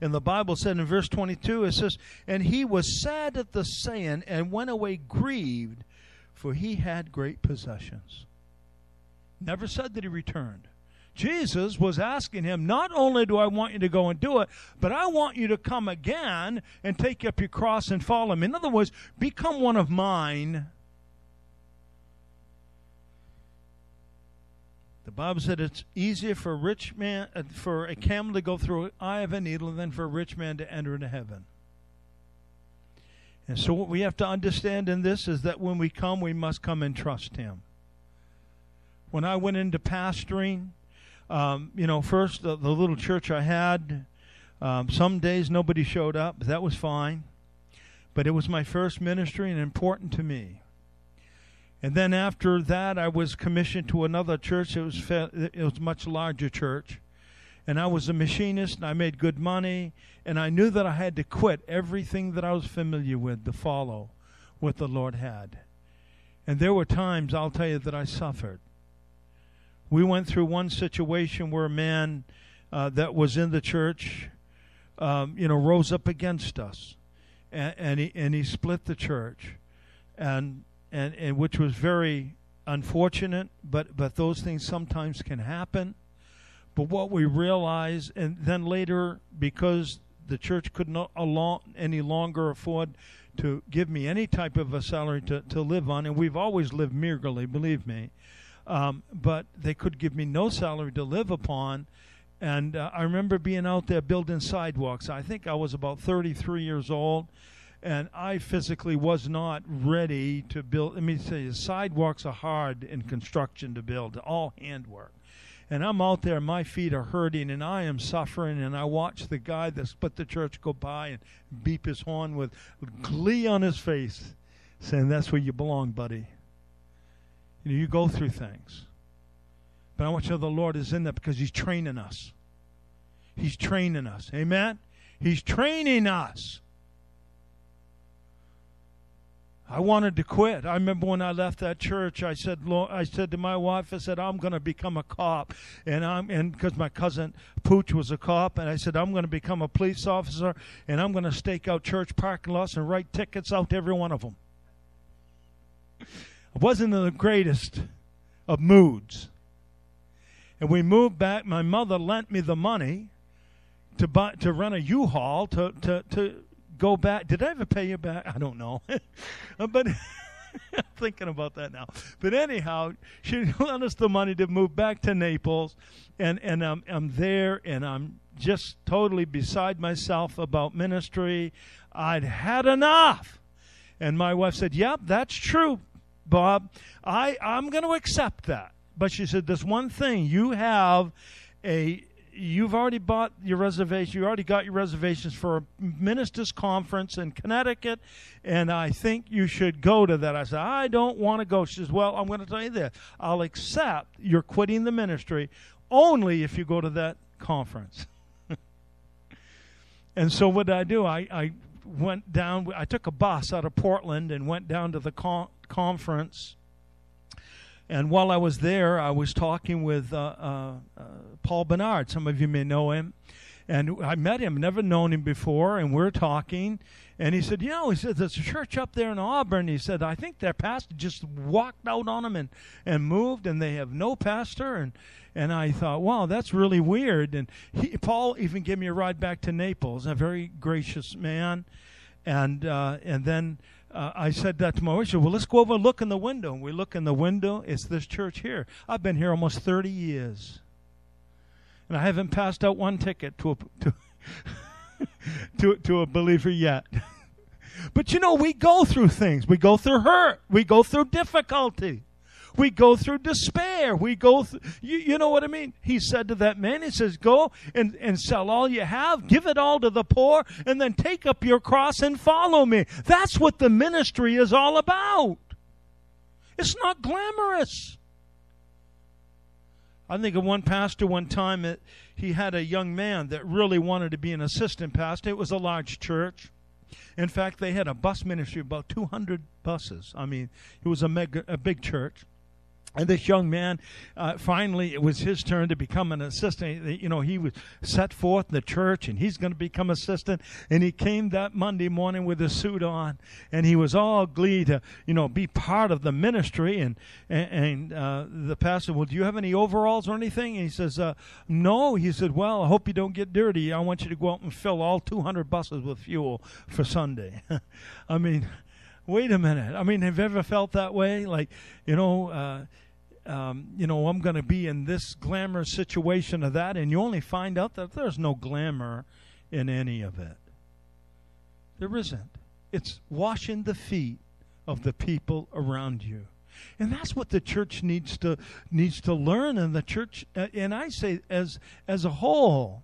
And the Bible said in verse 22, it says, And he was sad at the saying and went away grieved, for he had great possessions. Never said that he returned. Jesus was asking him, Not only do I want you to go and do it, but I want you to come again and take up your cross and follow me. In other words, become one of mine The Bible said it's easier for a rich man uh, for a camel to go through eye of a needle than for a rich man to enter into heaven. And so what we have to understand in this is that when we come, we must come and trust him. When I went into pastoring, um, you know, first the, the, little church I had, um, some days nobody showed up. That was fine. But it was my first ministry and important to me. And then after that, I was commissioned to another church. It was it was much larger church, and I was a machinist. and I made good money, and I knew that I had to quit everything that I was familiar with to follow what the Lord had. And there were times I'll tell you that I suffered. We went through one situation where a man uh, that was in the church, um, you know, rose up against us, and, and he and he split the church, and and, and which was very unfortunate, but, but those things sometimes can happen. But what we realized, and then later, because the church could not along, any longer afford to give me any type of a salary to, to live on, and we've always lived meagerly, believe me, um, but they could give me no salary to live upon. And uh, I remember being out there building sidewalks. I think I was about 33 years old and I physically was not ready to build. Let me you, sidewalks are hard in construction to build, all handwork. And I'm out there, my feet are hurting, and I am suffering. And I watch the guy that split the church go by and beep his horn with glee on his face, saying, That's where you belong, buddy. You know, you go through things. But I want you to know the Lord is in that because He's training us. He's training us. Amen? He's training us. I wanted to quit. I remember when I left that church, I said, I said to my wife, I said, I'm going to become a cop, and I'm and because my cousin Pooch was a cop, and I said, I'm going to become a police officer, and I'm going to stake out church parking lots and write tickets out to every one of them. I wasn't in the greatest of moods, and we moved back. My mother lent me the money to buy to rent a U-Haul to to to go back. Did I ever pay you back? I don't know. but I'm thinking about that now. But anyhow, she lent us the money to move back to Naples, and and I'm I'm there, and I'm just totally beside myself about ministry. I'd had enough, and my wife said, "Yep, that's true, Bob. I I'm going to accept that." But she said, "There's one thing you have." a you've already bought your reservation. You already got your reservations for a ministers' conference in Connecticut, and I think you should go to that. I said, I don't want to go. She says, Well, I'm going to tell you this I'll accept you're quitting the ministry only if you go to that conference. and so what did I do? I, I went down, I took a bus out of Portland and went down to the con- conference and while I was there, I was talking with uh, uh, uh, Paul Bernard. Some of you may know him. and I met him, never known him before, and we're talking. And he said, You know, he said, there's a church up there in Auburn. He said, I think their pastor just walked out on them and, and moved, and they have no pastor. And, and I thought, wow, that's really weird. And he, Paul even gave me a ride back to Naples, a very gracious man. And, uh, and then uh, I said that to my wife. Well, let's go over and look in the window. And we look in the window. It's this church here. I've been here almost 30 years. And I haven't passed out one ticket to a, to, to, to a believer yet. but you know, we go through things. We go through hurt. We go through difficulty. We go through despair. We go through, you, you know what I mean? He said to that man, he says, Go and, and sell all you have, give it all to the poor, and then take up your cross and follow me. That's what the ministry is all about. It's not glamorous. I think of one pastor one time that he had a young man that really wanted to be an assistant pastor. It was a large church. In fact, they had a bus ministry, about 200 buses. I mean, it was a mega, a big church. And this young man, uh, finally, it was his turn to become an assistant. You know, he was set forth in the church, and he's going to become assistant. And he came that Monday morning with a suit on, and he was all glee to, you know, be part of the ministry. And and, and uh, the pastor, well, do you have any overalls or anything? And he says, uh, no. He said, well, I hope you don't get dirty. I want you to go out and fill all 200 buses with fuel for Sunday. I mean wait a minute. I mean, have you ever felt that way? Like, you know, uh, um, you know, I'm going to be in this glamorous situation of that, and you only find out that there's no glamour in any of it. There isn't. It's washing the feet of the people around you. And that's what the church needs to needs to learn and the church uh, and I say as as a whole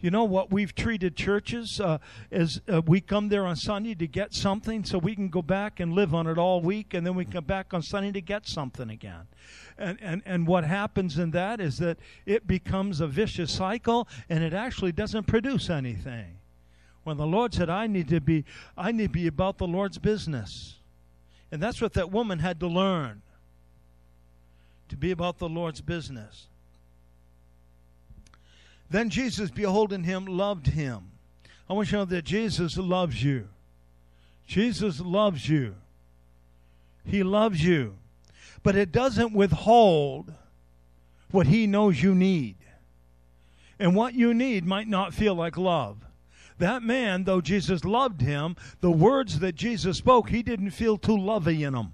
you know what we've treated churches uh, as uh, we come there on Sunday to get something so we can go back and live on it all week and then we come back on Sunday to get something again. And, and, and what happens in that is that it becomes a vicious cycle and it actually doesn't produce anything. When the Lord said, I need to be, I need to be about the Lord's business. And that's what that woman had to learn to be about the Lord's business. Then Jesus, beholding him, loved him. I want you to know that Jesus loves you. Jesus loves you. He loves you. But it doesn't withhold what he knows you need. And what you need might not feel like love. That man, though Jesus loved him, the words that Jesus spoke, he didn't feel too lovey in them.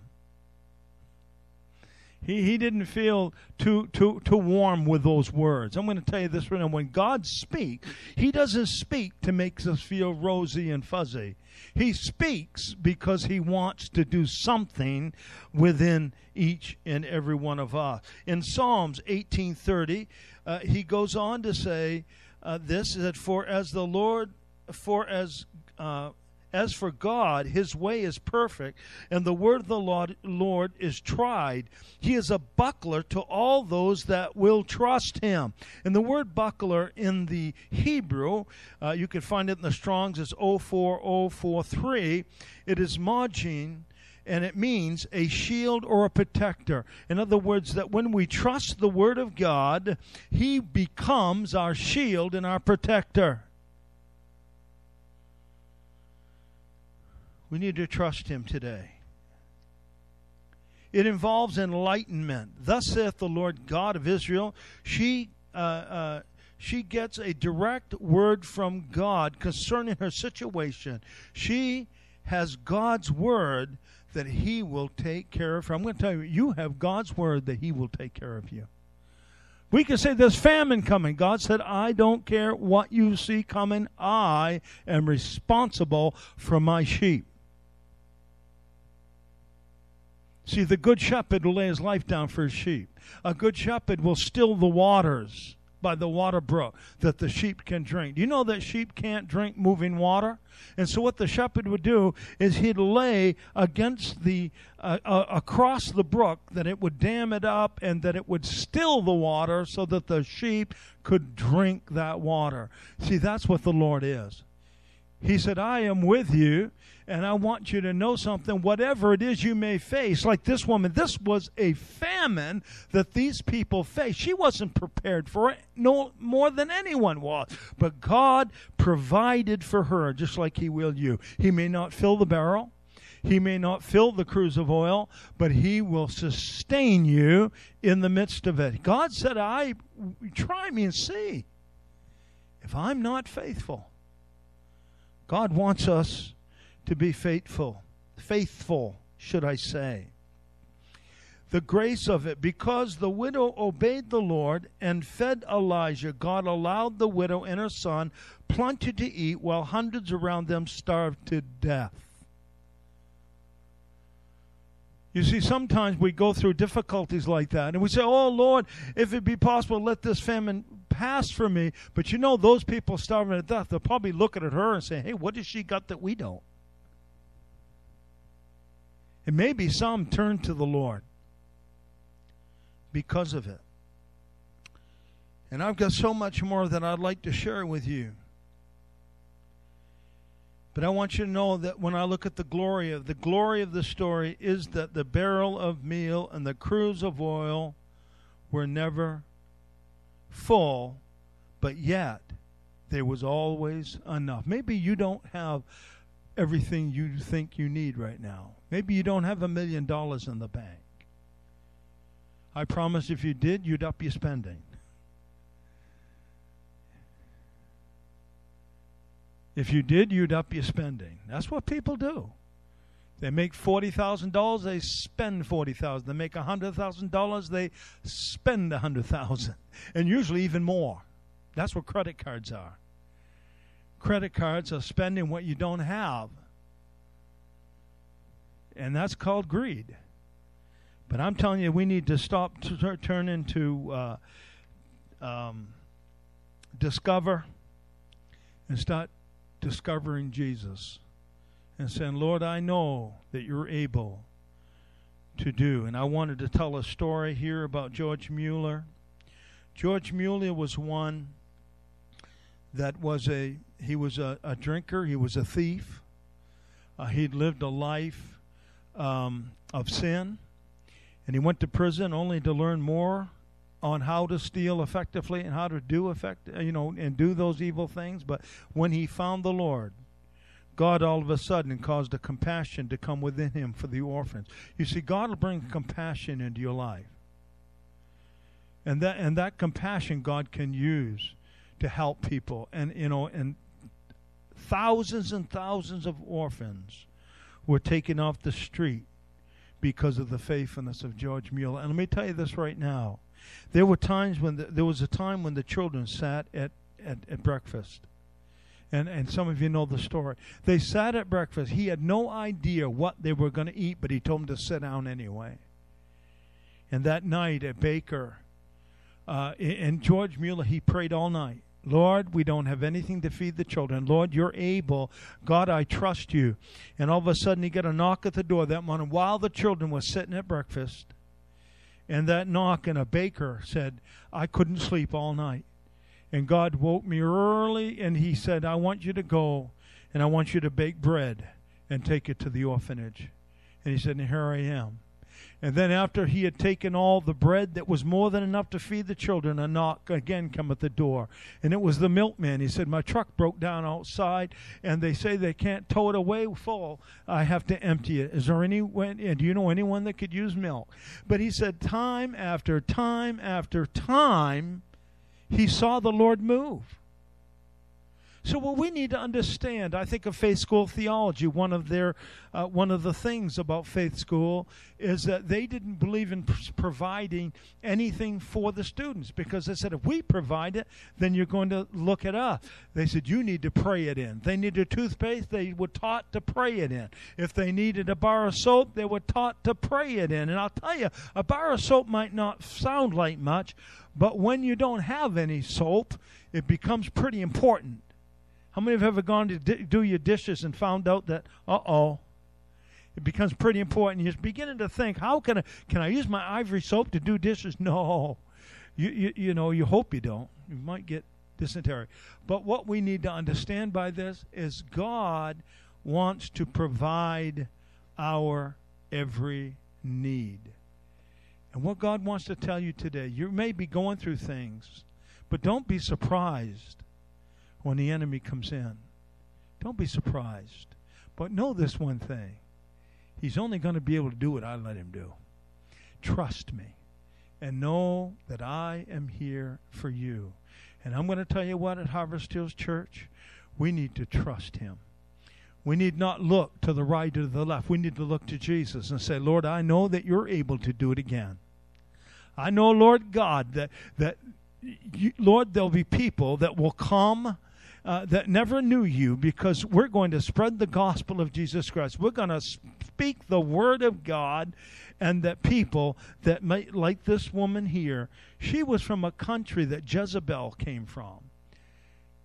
He, he didn't feel too, too, too warm with those words. I'm going to tell you this right now. When God speaks, He doesn't speak to make us feel rosy and fuzzy. He speaks because He wants to do something within each and every one of us. In Psalms 18:30, uh, He goes on to say uh, this: that for as the Lord, for as uh, as for God, his way is perfect, and the word of the Lord, is tried. He is a buckler to all those that will trust him. And the word buckler in the Hebrew, uh, you can find it in the Strongs, is 04043. It is magin and it means a shield or a protector. In other words, that when we trust the Word of God, He becomes our shield and our protector. We need to trust Him today. It involves enlightenment. Thus saith the Lord God of Israel. She, uh, uh, she gets a direct word from God concerning her situation. She has God's word that He will take care of her. I'm going to tell you, you have God's word that He will take care of you. We can say there's famine coming. God said, I don't care what you see coming. I am responsible for my sheep. See, the good shepherd will lay his life down for his sheep. A good shepherd will still the waters by the water brook that the sheep can drink. You know that sheep can't drink moving water? And so what the shepherd would do is he'd lay against the uh, uh, across the brook that it would dam it up and that it would still the water so that the sheep could drink that water. See, that's what the Lord is. He said, I am with you, and I want you to know something, whatever it is you may face. Like this woman, this was a famine that these people faced. She wasn't prepared for it, no more than anyone was. But God provided for her, just like He will you. He may not fill the barrel. He may not fill the cruse of oil, but he will sustain you in the midst of it. God said, I try me and see if I'm not faithful. God wants us to be faithful. Faithful, should I say. The grace of it, because the widow obeyed the Lord and fed Elijah, God allowed the widow and her son plenty to eat while hundreds around them starved to death. You see, sometimes we go through difficulties like that, and we say, Oh Lord, if it be possible, let this famine pass for me. But you know, those people starving to death, they're probably looking at her and saying, Hey, what does she got that we don't? And maybe some turn to the Lord because of it. And I've got so much more that I'd like to share with you. But I want you to know that when I look at the glory of the glory of the story is that the barrel of meal and the cruse of oil were never full, but yet there was always enough. Maybe you don't have everything you think you need right now. Maybe you don't have a million dollars in the bank. I promise if you did, you'd up your spending. If you did, you'd up your spending. That's what people do. They make forty thousand dollars, they spend forty thousand. They make a hundred thousand dollars, they spend a hundred thousand, and usually even more. That's what credit cards are. Credit cards are spending what you don't have, and that's called greed. But I'm telling you, we need to stop to turn into uh, um, discover and start discovering Jesus and saying, Lord, I know that you're able to do. And I wanted to tell a story here about George Mueller. George Mueller was one that was a he was a, a drinker, he was a thief. Uh, he'd lived a life um, of sin, and he went to prison only to learn more on how to steal effectively and how to do effect, you know, and do those evil things. But when he found the Lord, God all of a sudden caused a compassion to come within him for the orphans. You see, God will bring compassion into your life. And that and that compassion God can use to help people. And you know, and thousands and thousands of orphans were taken off the street because of the faithfulness of George Mueller. And let me tell you this right now. There were times when the, there was a time when the children sat at, at, at breakfast and, and some of you know the story. They sat at breakfast. He had no idea what they were going to eat, but he told them to sit down anyway. And that night at Baker, uh, and George Mueller, he prayed all night. Lord, we don't have anything to feed the children. Lord, you're able. God, I trust you. And all of a sudden, he got a knock at the door that morning while the children were sitting at breakfast. And that knock, and a baker said, I couldn't sleep all night. And God woke me early and He said, I want you to go and I want you to bake bread and take it to the orphanage. And He said, and Here I am. And then after he had taken all the bread that was more than enough to feed the children, a knock again come at the door. And it was the milkman. He said, My truck broke down outside, and they say they can't tow it away full. I have to empty it. Is there anyone, and do you know anyone that could use milk? But he said, Time after time after time, he saw the Lord move. So, what we need to understand, I think of faith school theology. One of their, uh, one of the things about faith school is that they didn't believe in providing anything for the students because they said if we provide it, then you're going to look at us. They said you need to pray it in. They needed toothpaste, they were taught to pray it in. If they needed a bar of soap, they were taught to pray it in. And I'll tell you, a bar of soap might not sound like much, but when you don't have any soap, it becomes pretty important. How many of have ever gone to do your dishes and found out that, uh oh, it becomes pretty important. You're beginning to think, how can I, can I use my ivory soap to do dishes? No. You, you, you know, you hope you don't. You might get dysentery. But what we need to understand by this is God wants to provide our every need. And what God wants to tell you today, you may be going through things, but don't be surprised when the enemy comes in. Don't be surprised. But know this one thing He's only going to be able to do what I let him do. Trust me and know that I am here for you. And I'm going to tell you what at Harvest Hills Church, we need to trust him. We need not look to the right or the left. We need to look to Jesus and say, Lord, I know that you're able to do it again. I know, Lord God, that, that you, Lord, there'll be people that will come uh, that never knew you because we're going to spread the gospel of Jesus Christ. We're going to speak the word of God, and that people that might, like this woman here, she was from a country that Jezebel came from.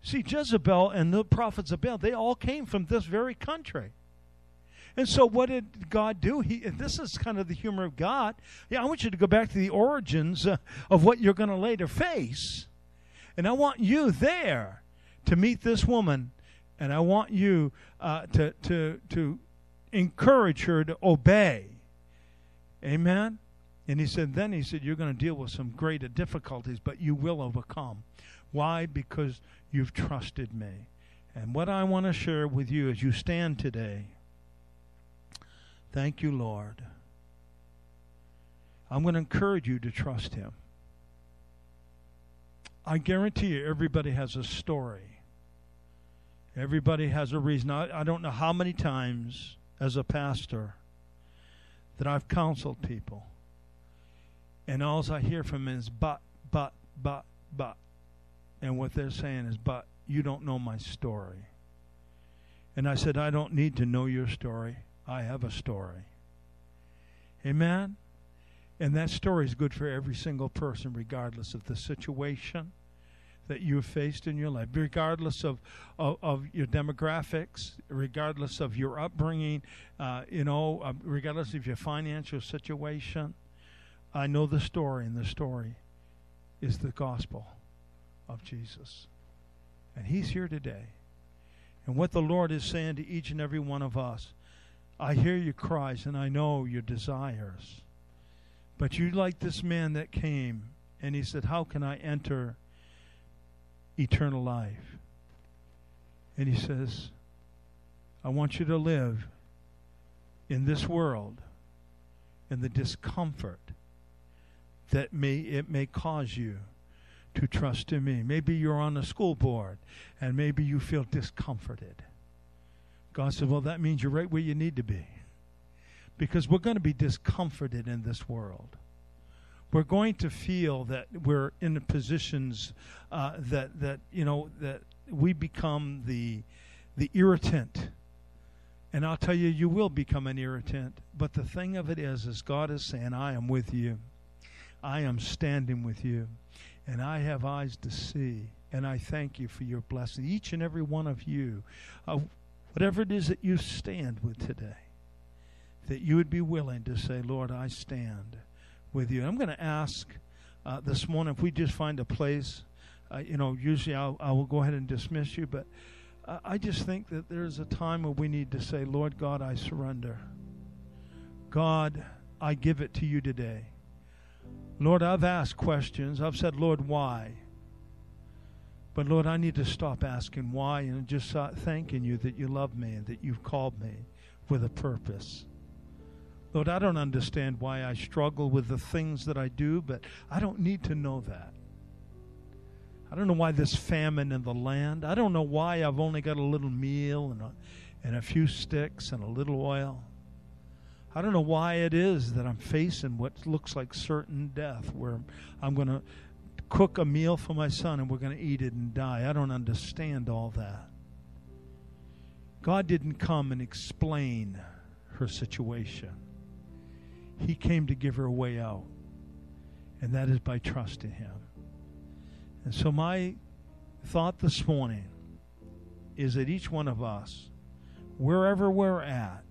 See, Jezebel and the prophets of Baal, they all came from this very country. And so, what did God do? He, this is kind of the humor of God. Yeah, I want you to go back to the origins uh, of what you're going to later face. And I want you there to meet this woman, and I want you uh, to, to, to encourage her to obey. Amen? And he said, then he said, You're going to deal with some greater difficulties, but you will overcome. Why? Because you've trusted me. And what I want to share with you as you stand today, thank you, Lord. I'm going to encourage you to trust him. I guarantee you, everybody has a story. Everybody has a reason. I, I don't know how many times as a pastor that I've counseled people, and all I hear from them is but, but, but, but. And what they're saying is, but you don't know my story. And I said, I don't need to know your story. I have a story. Amen? And that story is good for every single person, regardless of the situation, that you have faced in your life, regardless of, of, of your demographics, regardless of your upbringing, uh, you know, uh, regardless of your financial situation. I know the story, and the story is the gospel of Jesus. And He's here today. And what the Lord is saying to each and every one of us, I hear your cries and I know your desires. But you like this man that came and he said, How can I enter eternal life. And he says, I want you to live in this world in the discomfort that may it may cause you to trust in me. Maybe you're on the school board and maybe you feel discomforted. God said, Well, that means you're right where you need to be. Because we're going to be discomforted in this world we're going to feel that we're in positions uh, that that you know that we become the the irritant. And I'll tell you, you will become an irritant. But the thing of it is, is God is saying, I am with you. I am standing with you. And I have eyes to see. And I thank you for your blessing. Each and every one of you, uh, whatever it is that you stand with today, that you would be willing to say, Lord, I stand with you. I'm going to ask uh, this morning if we just find a place. Uh, you know, usually I'll, I will go ahead and dismiss you, but uh, I just think that there's a time where we need to say, Lord God, I surrender. God, I give it to you today. Lord, I've asked questions. I've said, Lord, why? But Lord, I need to stop asking why and just thanking you that you love me and that you've called me with a purpose. Lord, I don't understand why I struggle with the things that I do, but I don't need to know that. I don't know why this famine in the land. I don't know why I've only got a little meal and a, and a few sticks and a little oil. I don't know why it is that I'm facing what looks like certain death, where I'm going to cook a meal for my son and we're going to eat it and die. I don't understand all that. God didn't come and explain her situation. He came to give her a way out, and that is by trusting Him. And so, my thought this morning is that each one of us, wherever we're at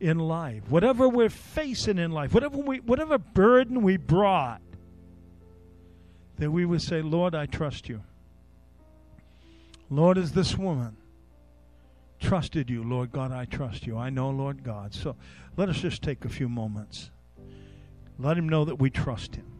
in life, whatever we're facing in life, whatever, we, whatever burden we brought, that we would say, Lord, I trust you. Lord, is this woman trusted you, Lord God, I trust you. I know, Lord God. So let us just take a few moments. Let him know that we trust him.